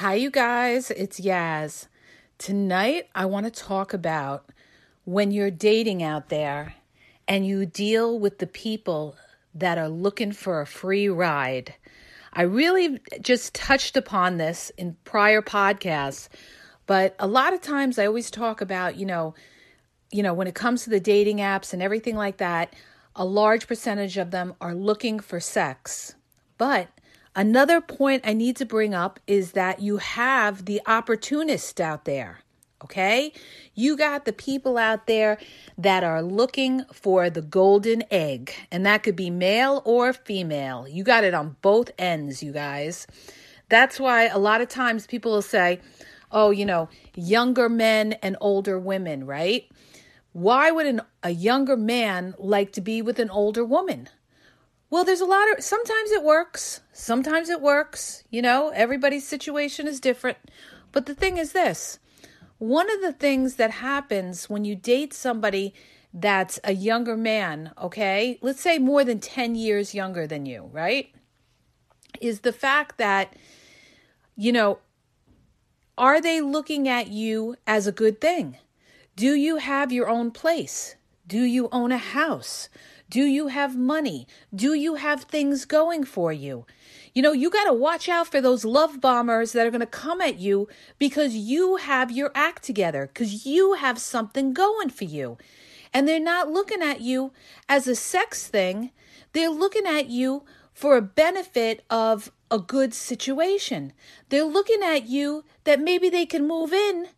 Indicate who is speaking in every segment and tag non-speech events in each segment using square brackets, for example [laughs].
Speaker 1: Hi, you guys. It's Yaz. Tonight, I want to talk about when you're dating out there and you deal with the people that are looking for a free ride. I really just touched upon this in prior podcasts, but a lot of times I always talk about, you know, you know, when it comes to the dating apps and everything like that, a large percentage of them are looking for sex. But Another point I need to bring up is that you have the opportunists out there. Okay? You got the people out there that are looking for the golden egg, and that could be male or female. You got it on both ends, you guys. That's why a lot of times people will say, oh, you know, younger men and older women, right? Why would an, a younger man like to be with an older woman? Well, there's a lot of sometimes it works, sometimes it works. You know, everybody's situation is different. But the thing is this one of the things that happens when you date somebody that's a younger man, okay, let's say more than 10 years younger than you, right? Is the fact that, you know, are they looking at you as a good thing? Do you have your own place? Do you own a house? Do you have money? Do you have things going for you? You know, you got to watch out for those love bombers that are going to come at you because you have your act together, because you have something going for you. And they're not looking at you as a sex thing, they're looking at you for a benefit of a good situation. They're looking at you that maybe they can move in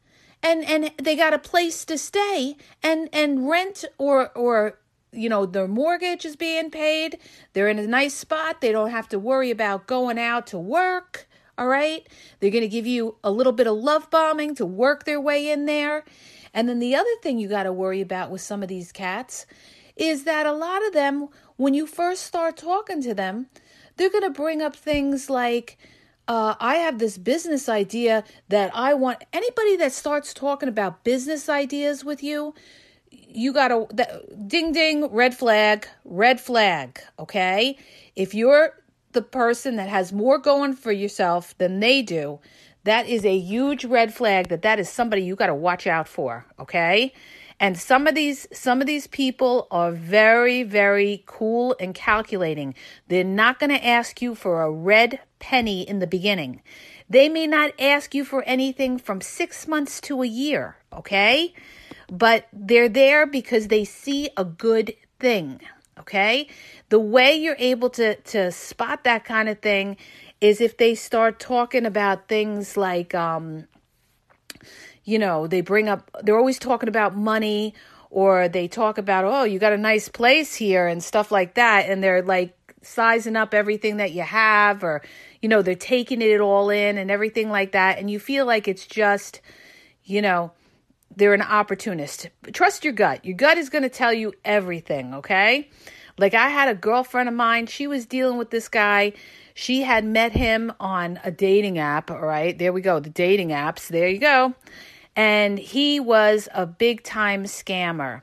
Speaker 1: and and they got a place to stay and and rent or or you know, their mortgage is being paid. They're in a nice spot. They don't have to worry about going out to work. All right. They're going to give you a little bit of love bombing to work their way in there. And then the other thing you got to worry about with some of these cats is that a lot of them, when you first start talking to them, they're going to bring up things like, uh, I have this business idea that I want. Anybody that starts talking about business ideas with you, you got to ding ding red flag red flag okay? If you're the person that has more going for yourself than they do that is a huge red flag that that is somebody you got to watch out for okay? And some of these some of these people are very very cool and calculating. They're not going to ask you for a red penny in the beginning. They may not ask you for anything from 6 months to a year okay but they're there because they see a good thing. Okay. The way you're able to, to spot that kind of thing is if they start talking about things like, um, you know, they bring up, they're always talking about money or they talk about, oh, you got a nice place here and stuff like that. And they're like sizing up everything that you have or, you know, they're taking it all in and everything like that. And you feel like it's just, you know, they're an opportunist. Trust your gut. Your gut is going to tell you everything, okay? Like I had a girlfriend of mine, she was dealing with this guy. She had met him on a dating app, all right? There we go, the dating apps. There you go. And he was a big time scammer.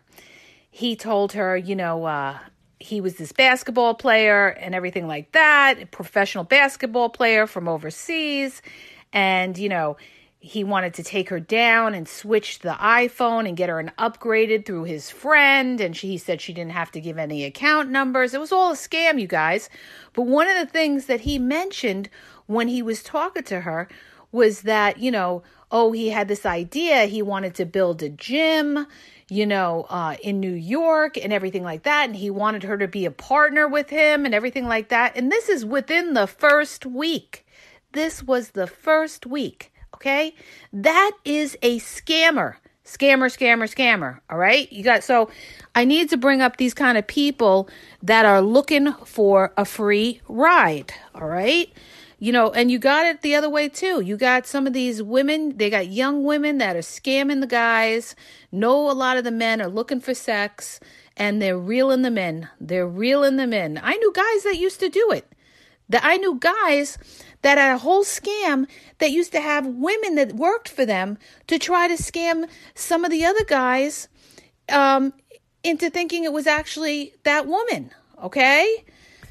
Speaker 1: He told her, you know, uh, he was this basketball player and everything like that, professional basketball player from overseas. And, you know, he wanted to take her down and switch the iPhone and get her an upgraded through his friend. And she, he said she didn't have to give any account numbers. It was all a scam, you guys. But one of the things that he mentioned when he was talking to her was that, you know, oh, he had this idea. He wanted to build a gym, you know, uh, in New York and everything like that. And he wanted her to be a partner with him and everything like that. And this is within the first week. This was the first week. Okay? That is a scammer. Scammer, scammer, scammer. All right? You got so I need to bring up these kind of people that are looking for a free ride. All right? you know, and you got it the other way too. You got some of these women, they got young women that are scamming the guys, know a lot of the men are looking for sex, and they're reeling them in. They're reeling them in. I knew guys that used to do it. That I knew guys that had a whole scam that used to have women that worked for them to try to scam some of the other guys um, into thinking it was actually that woman. Okay,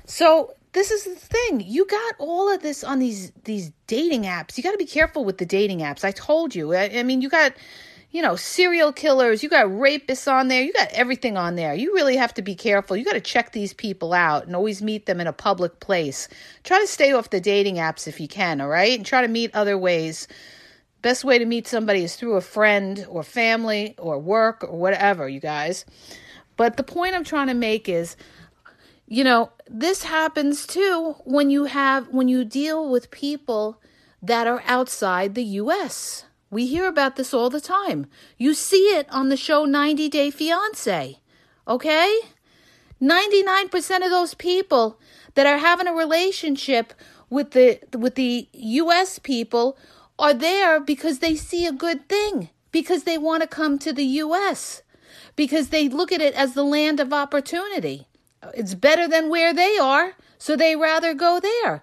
Speaker 1: so this is the thing. You got all of this on these these dating apps. You got to be careful with the dating apps. I told you. I, I mean, you got you know, serial killers, you got rapists on there, you got everything on there. You really have to be careful. You got to check these people out and always meet them in a public place. Try to stay off the dating apps if you can, all right? And try to meet other ways. Best way to meet somebody is through a friend or family or work or whatever, you guys. But the point I'm trying to make is you know, this happens too when you have when you deal with people that are outside the US. We hear about this all the time. You see it on the show 90 Day Fiance. Okay? 99% of those people that are having a relationship with the with the US people are there because they see a good thing, because they want to come to the US, because they look at it as the land of opportunity. It's better than where they are, so they rather go there.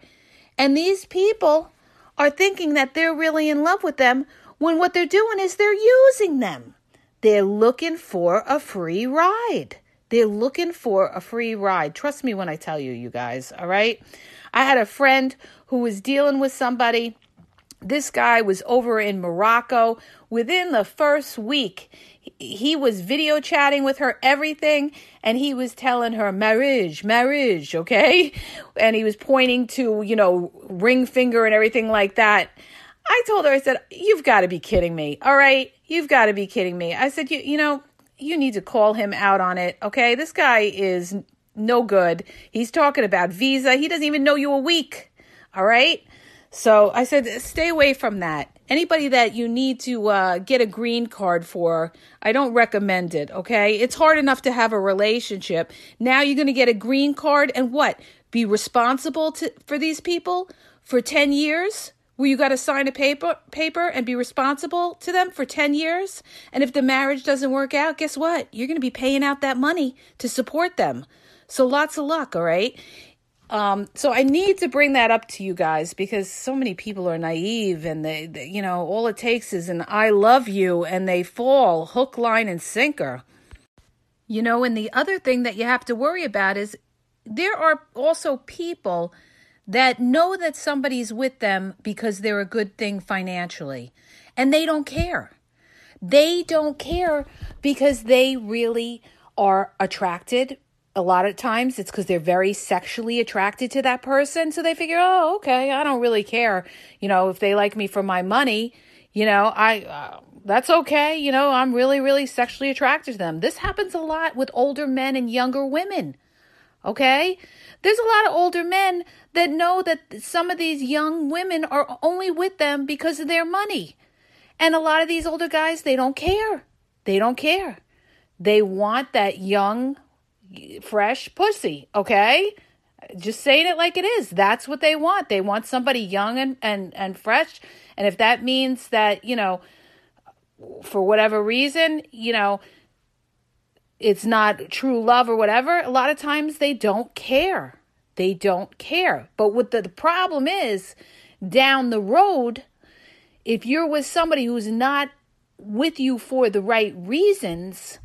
Speaker 1: And these people are thinking that they're really in love with them when what they're doing is they're using them. They're looking for a free ride. They're looking for a free ride. Trust me when I tell you, you guys, all right? I had a friend who was dealing with somebody. This guy was over in Morocco. Within the first week, he was video chatting with her, everything, and he was telling her marriage, marriage, okay? And he was pointing to, you know, ring finger and everything like that. I told her, I said, You've got to be kidding me. All right. You've got to be kidding me. I said, You, you know, you need to call him out on it. Okay. This guy is no good. He's talking about visa. He doesn't even know you a week. All right. So I said, stay away from that. Anybody that you need to uh, get a green card for, I don't recommend it. Okay. It's hard enough to have a relationship. Now you're going to get a green card and what? Be responsible to, for these people for 10 years? Where you got to sign a paper paper and be responsible to them for 10 years. And if the marriage doesn't work out guess what? You're going to be paying out that money to support them. So lots of luck all right? Um, so I need to bring that up to you guys because so many people are naive and they, they, you know, all it takes is an I love you and they fall hook, line, and sinker. You know, and the other thing that you have to worry about is there are also people that know that somebody's with them because they're a good thing financially and they don't care. They don't care because they really are attracted. A lot of times it's because they're very sexually attracted to that person. So they figure, oh, okay, I don't really care. You know, if they like me for my money, you know, I. Uh, that's okay. You know, I'm really, really sexually attracted to them. This happens a lot with older men and younger women. Okay? There's a lot of older men that know that some of these young women are only with them because of their money. And a lot of these older guys, they don't care. They don't care. They want that young, fresh pussy, okay? Just saying it like it is. That's what they want. They want somebody young and, and, and fresh. And if that means that, you know, for whatever reason, you know, it's not true love or whatever, a lot of times they don't care. They don't care. But what the, the problem is, down the road, if you're with somebody who's not with you for the right reasons,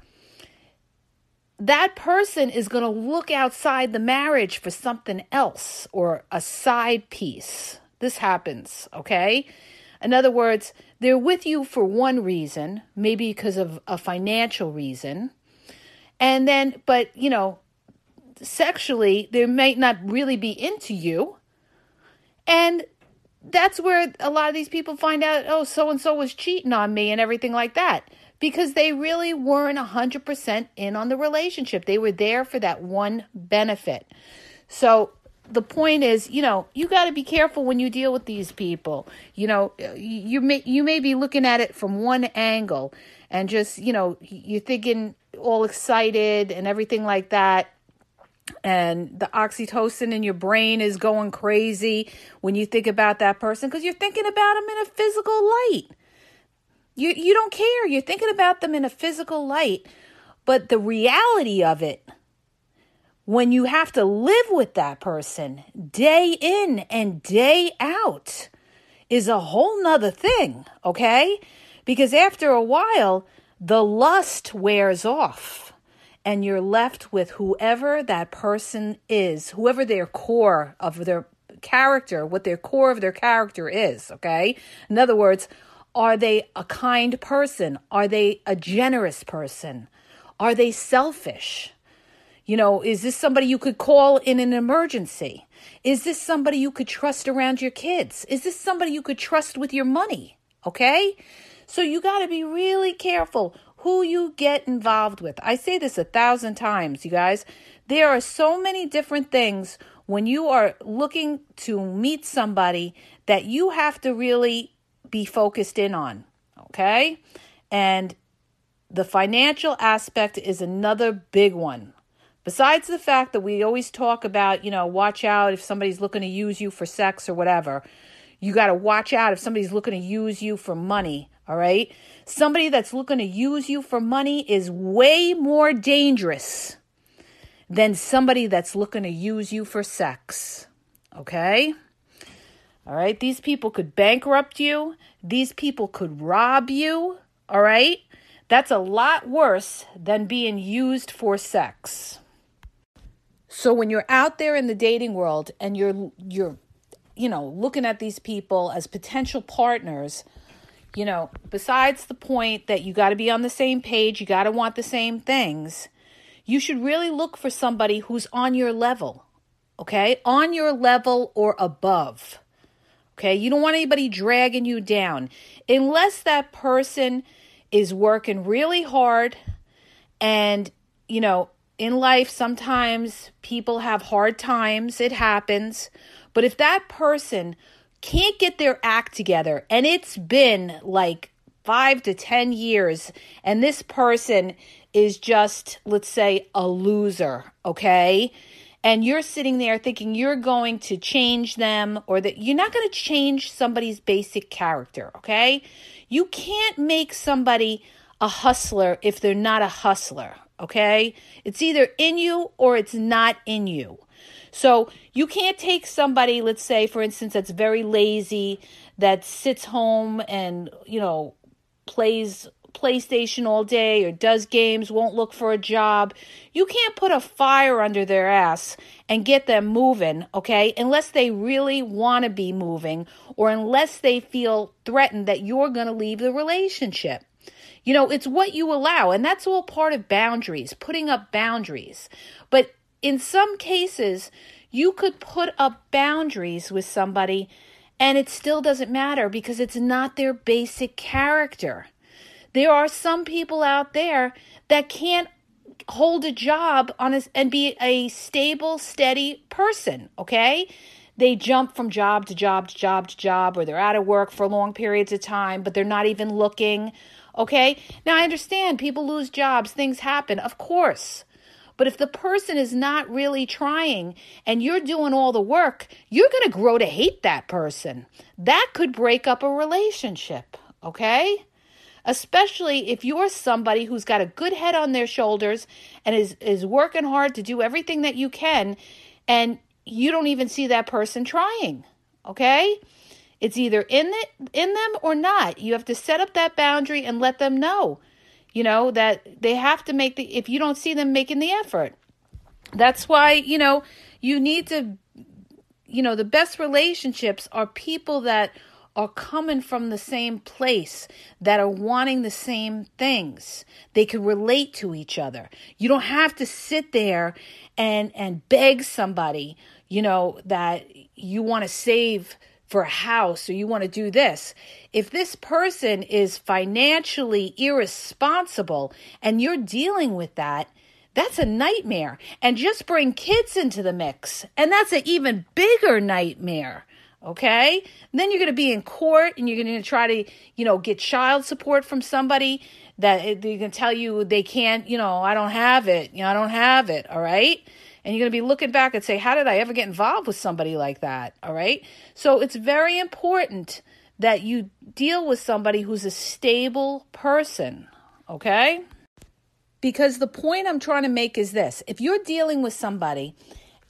Speaker 1: that person is going to look outside the marriage for something else or a side piece. This happens, okay? In other words, they're with you for one reason, maybe because of a financial reason. And then, but, you know, sexually, they might not really be into you. And that's where a lot of these people find out, oh, so and so was cheating on me and everything like that. Because they really weren't 100% in on the relationship. They were there for that one benefit. So the point is, you know, you got to be careful when you deal with these people. You know, you may you may be looking at it from one angle and just, you know, you're thinking all excited and everything like that and the oxytocin in your brain is going crazy when you think about that person because you're thinking about them in a physical light. You you don't care. You're thinking about them in a physical light. But the reality of it when you have to live with that person day in and day out is a whole nother thing, okay? Because after a while, the lust wears off and you're left with whoever that person is, whoever their core of their character, what their core of their character is, okay? In other words, are they a kind person? Are they a generous person? Are they selfish? You know, is this somebody you could call in an emergency? Is this somebody you could trust around your kids? Is this somebody you could trust with your money? Okay? So you got to be really careful who you get involved with. I say this a thousand times, you guys. There are so many different things when you are looking to meet somebody that you have to really be focused in on. Okay? And the financial aspect is another big one. Besides the fact that we always talk about, you know, watch out if somebody's looking to use you for sex or whatever. You got to watch out if somebody's looking to use you for money. All right. Somebody that's looking to use you for money is way more dangerous than somebody that's looking to use you for sex. Okay. All right. These people could bankrupt you. These people could rob you. All right. That's a lot worse than being used for sex. So when you're out there in the dating world and you're you're you know looking at these people as potential partners, you know, besides the point that you got to be on the same page, you got to want the same things, you should really look for somebody who's on your level, okay? On your level or above. Okay? You don't want anybody dragging you down unless that person is working really hard and, you know, in life sometimes people have hard times, it happens. But if that person can't get their act together. And it's been like five to 10 years. And this person is just, let's say, a loser, okay? And you're sitting there thinking you're going to change them or that you're not going to change somebody's basic character, okay? You can't make somebody a hustler if they're not a hustler, okay? It's either in you or it's not in you. So you can't take somebody, let's say, for instance, that's very lazy, that sits home and, you know, plays PlayStation all day or does games, won't look for a job. You can't put a fire under their ass and get them moving, okay? Unless they really want to be moving or unless they feel threatened that you're going to leave the relationship. You know, it's what you allow, and that's all part of boundaries, putting up boundaries. But in some cases, you could put up boundaries with somebody and it still doesn't matter because it's not their basic character. There are some people out there that can't hold a job on a, and be a stable, steady person, okay? They jump from job to job to job to job, or they're out of work for long periods of time, but they're not even looking, okay? Now, I understand people lose jobs, things happen, of course. But if the person is not really trying and you're doing all the work, you're going to grow to hate that person. That could break up a relationship, okay? Especially if you're somebody who's got a good head on their shoulders and is, is working hard to do everything that you can, and you don't even see that person trying, okay? It's either in it in them or not. You have to set up that boundary and let them know you know that they have to make the if you don't see them making the effort. That's why you know you need to you know the best relationships are people that are coming from the same place that are wanting the same things. They can relate to each other. You don't have to sit there and and beg somebody you know that you want to save for a house or you want to do this. If this person is financially irresponsible and you're dealing with that, that's a nightmare. And just bring kids into the mix, and that's an even bigger nightmare. Okay? And then you're going to be in court and you're going to try to, you know, get child support from somebody that eh, they can tell you they can't, you know, I don't have it. You know, I don't have it. All right? And you're going to be looking back and say, How did I ever get involved with somebody like that? All right. So it's very important that you deal with somebody who's a stable person. Okay. Because the point I'm trying to make is this if you're dealing with somebody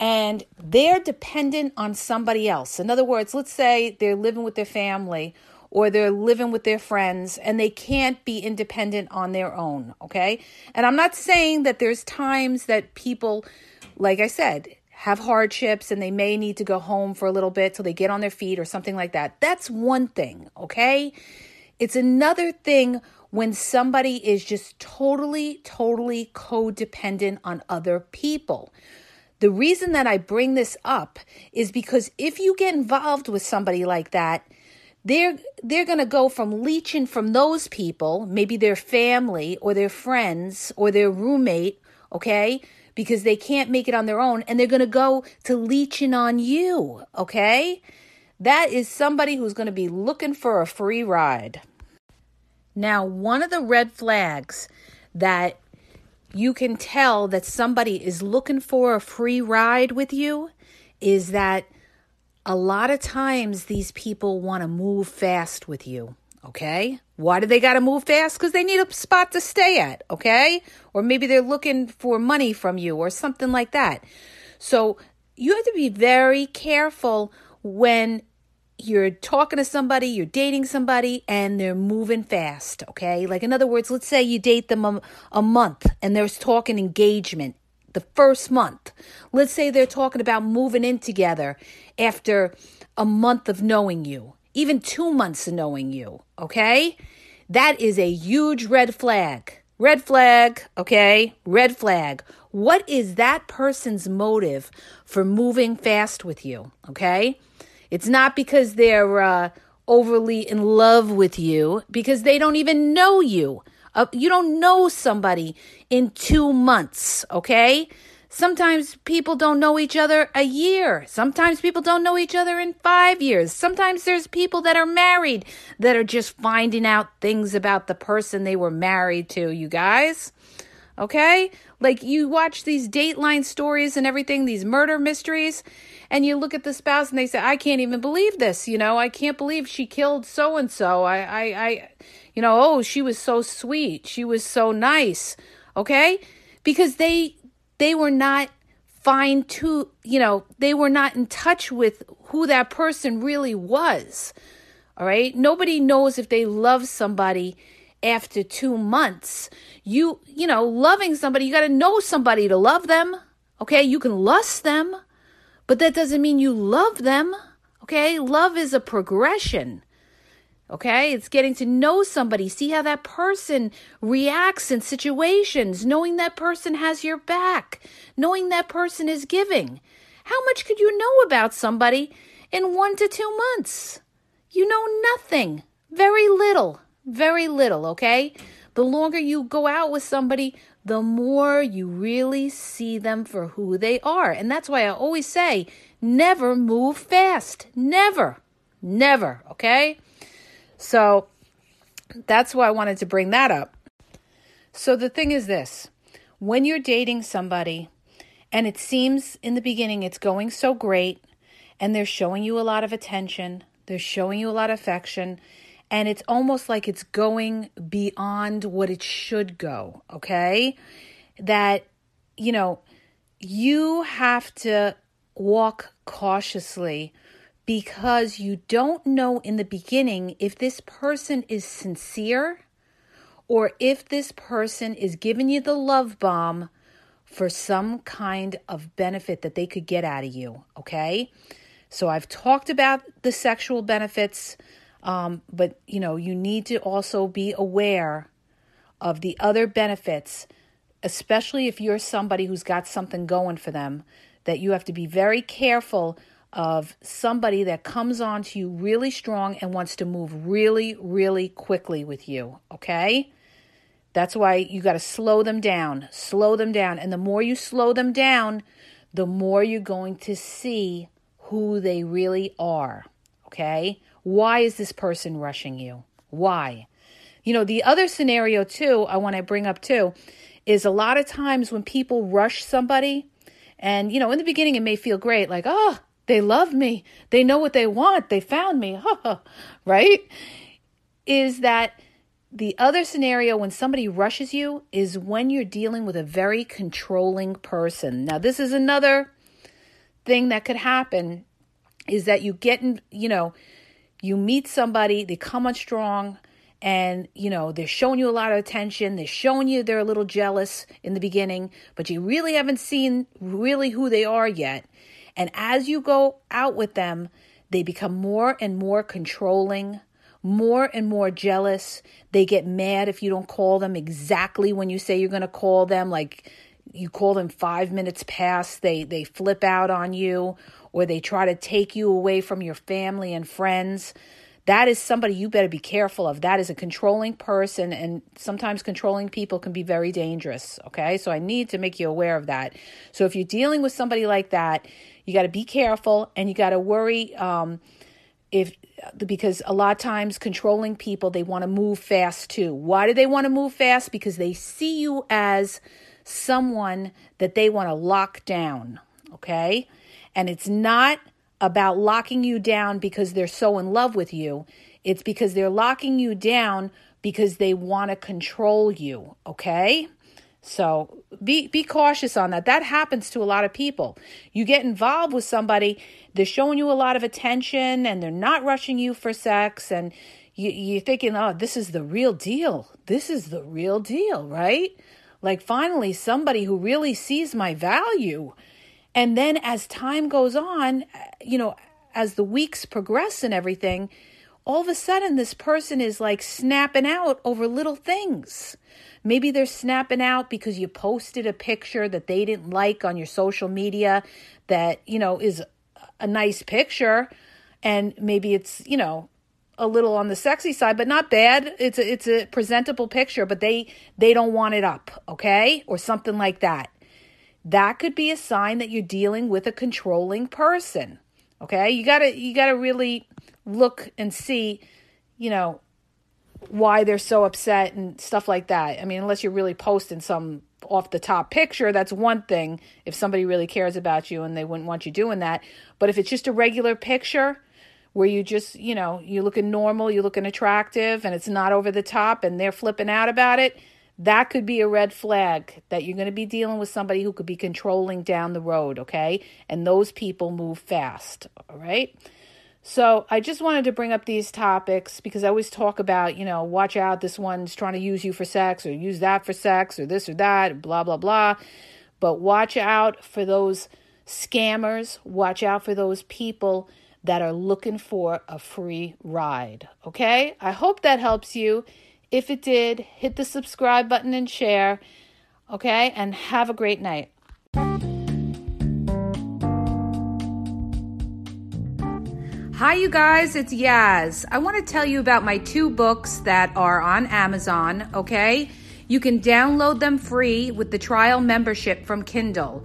Speaker 1: and they're dependent on somebody else, in other words, let's say they're living with their family or they're living with their friends and they can't be independent on their own, okay? And I'm not saying that there's times that people, like I said, have hardships and they may need to go home for a little bit till they get on their feet or something like that. That's one thing, okay? It's another thing when somebody is just totally, totally codependent on other people. The reason that I bring this up is because if you get involved with somebody like that, they're they're going to go from leeching from those people, maybe their family or their friends or their roommate, okay? Because they can't make it on their own and they're going to go to leeching on you, okay? That is somebody who's going to be looking for a free ride. Now, one of the red flags that you can tell that somebody is looking for a free ride with you is that a lot of times these people want to move fast with you. Okay. Why do they got to move fast? Because they need a spot to stay at. Okay. Or maybe they're looking for money from you or something like that. So you have to be very careful when you're talking to somebody, you're dating somebody, and they're moving fast, okay? Like, in other words, let's say you date them a, a month and there's talking engagement the first month. Let's say they're talking about moving in together after a month of knowing you, even two months of knowing you, okay? That is a huge red flag. Red flag, okay? Red flag. What is that person's motive for moving fast with you, okay? It's not because they're uh, overly in love with you, because they don't even know you. Uh, you don't know somebody in two months, okay? Sometimes people don't know each other a year. Sometimes people don't know each other in five years. Sometimes there's people that are married that are just finding out things about the person they were married to, you guys. Okay? Like you watch these dateline stories and everything, these murder mysteries, and you look at the spouse and they say, I can't even believe this, you know, I can't believe she killed so and so. I I I you know, oh, she was so sweet. She was so nice. Okay? Because they they were not fine to, you know, they were not in touch with who that person really was. All right? Nobody knows if they love somebody after 2 months. You, you know, loving somebody, you got to know somebody to love them. Okay? You can lust them, but that doesn't mean you love them. Okay? Love is a progression. Okay, it's getting to know somebody, see how that person reacts in situations, knowing that person has your back, knowing that person is giving. How much could you know about somebody in one to two months? You know nothing, very little, very little, okay? The longer you go out with somebody, the more you really see them for who they are. And that's why I always say never move fast. Never, never, okay? So that's why I wanted to bring that up. So the thing is this when you're dating somebody and it seems in the beginning it's going so great and they're showing you a lot of attention, they're showing you a lot of affection, and it's almost like it's going beyond what it should go, okay? That, you know, you have to walk cautiously because you don't know in the beginning if this person is sincere or if this person is giving you the love bomb for some kind of benefit that they could get out of you. Okay. So I've talked about the sexual benefits, um, but you know, you need to also be aware of the other benefits, especially if you're somebody who's got something going for them, that you have to be very careful of somebody that comes on to you really strong and wants to move really, really quickly with you. Okay? That's why you got to slow them down, slow them down. And the more you slow them down, the more you're going to see who they really are. Okay? Why is this person rushing you? Why? You know, the other scenario, too, I want to bring up, too, is a lot of times when people rush somebody And, you know, in the beginning, it may feel great, like, oh, they love me. They know what they want. They found me. [laughs] right? Is that the other scenario when somebody rushes you is when you're dealing with a very controlling person. Now, this is another thing that could happen is that you get in, you know, you meet somebody, they come on strong, and you know they're showing you a lot of attention they're showing you they're a little jealous in the beginning but you really haven't seen really who they are yet and as you go out with them they become more and more controlling more and more jealous. They get mad if you don't call them exactly when you say you're going to call them like you call them 5 minutes past they they flip out on you or they try to take you away from your family and friends that is somebody you better be careful of. That is a controlling person, and sometimes controlling people can be very dangerous. Okay, so I need to make you aware of that. So if you're dealing with somebody like that, you got to be careful and you got to worry. Um, if because a lot of times controlling people they want to move fast too. Why do they want to move fast? Because they see you as someone that they want to lock down. Okay, and it's not about locking you down because they're so in love with you. It's because they're locking you down because they want to control you, okay? So be be cautious on that. That happens to a lot of people. You get involved with somebody, they're showing you a lot of attention and they're not rushing you for sex and you, you're thinking, oh, this is the real deal. This is the real deal, right? Like finally somebody who really sees my value and then as time goes on, uh, you know, as the weeks progress and everything, all of a sudden this person is like snapping out over little things. Maybe they're snapping out because you posted a picture that they didn't like on your social media that, you know, is a nice picture and maybe it's, you know, a little on the sexy side but not bad. It's a, it's a presentable picture, but they they don't want it up, okay? Or something like that that could be a sign that you're dealing with a controlling person. Okay? You got to you got to really look and see, you know, why they're so upset and stuff like that. I mean, unless you're really posting some off the top picture, that's one thing if somebody really cares about you and they wouldn't want you doing that. But if it's just a regular picture where you just, you know, you're looking normal, you're looking attractive and it's not over the top and they're flipping out about it, that could be a red flag that you're going to be dealing with somebody who could be controlling down the road, okay? And those people move fast, all right? So I just wanted to bring up these topics because I always talk about, you know, watch out, this one's trying to use you for sex or use that for sex or this or that, blah, blah, blah. But watch out for those scammers, watch out for those people that are looking for a free ride, okay? I hope that helps you. If it did, hit the subscribe button and share. Okay, and have a great night. Hi, you guys, it's Yaz. I want to tell you about my two books that are on Amazon, okay? You can download them free with the trial membership from Kindle.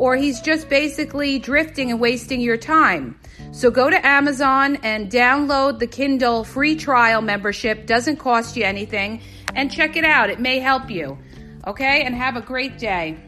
Speaker 1: or he's just basically drifting and wasting your time. So go to Amazon and download the Kindle free trial membership. Doesn't cost you anything. And check it out. It may help you. Okay? And have a great day.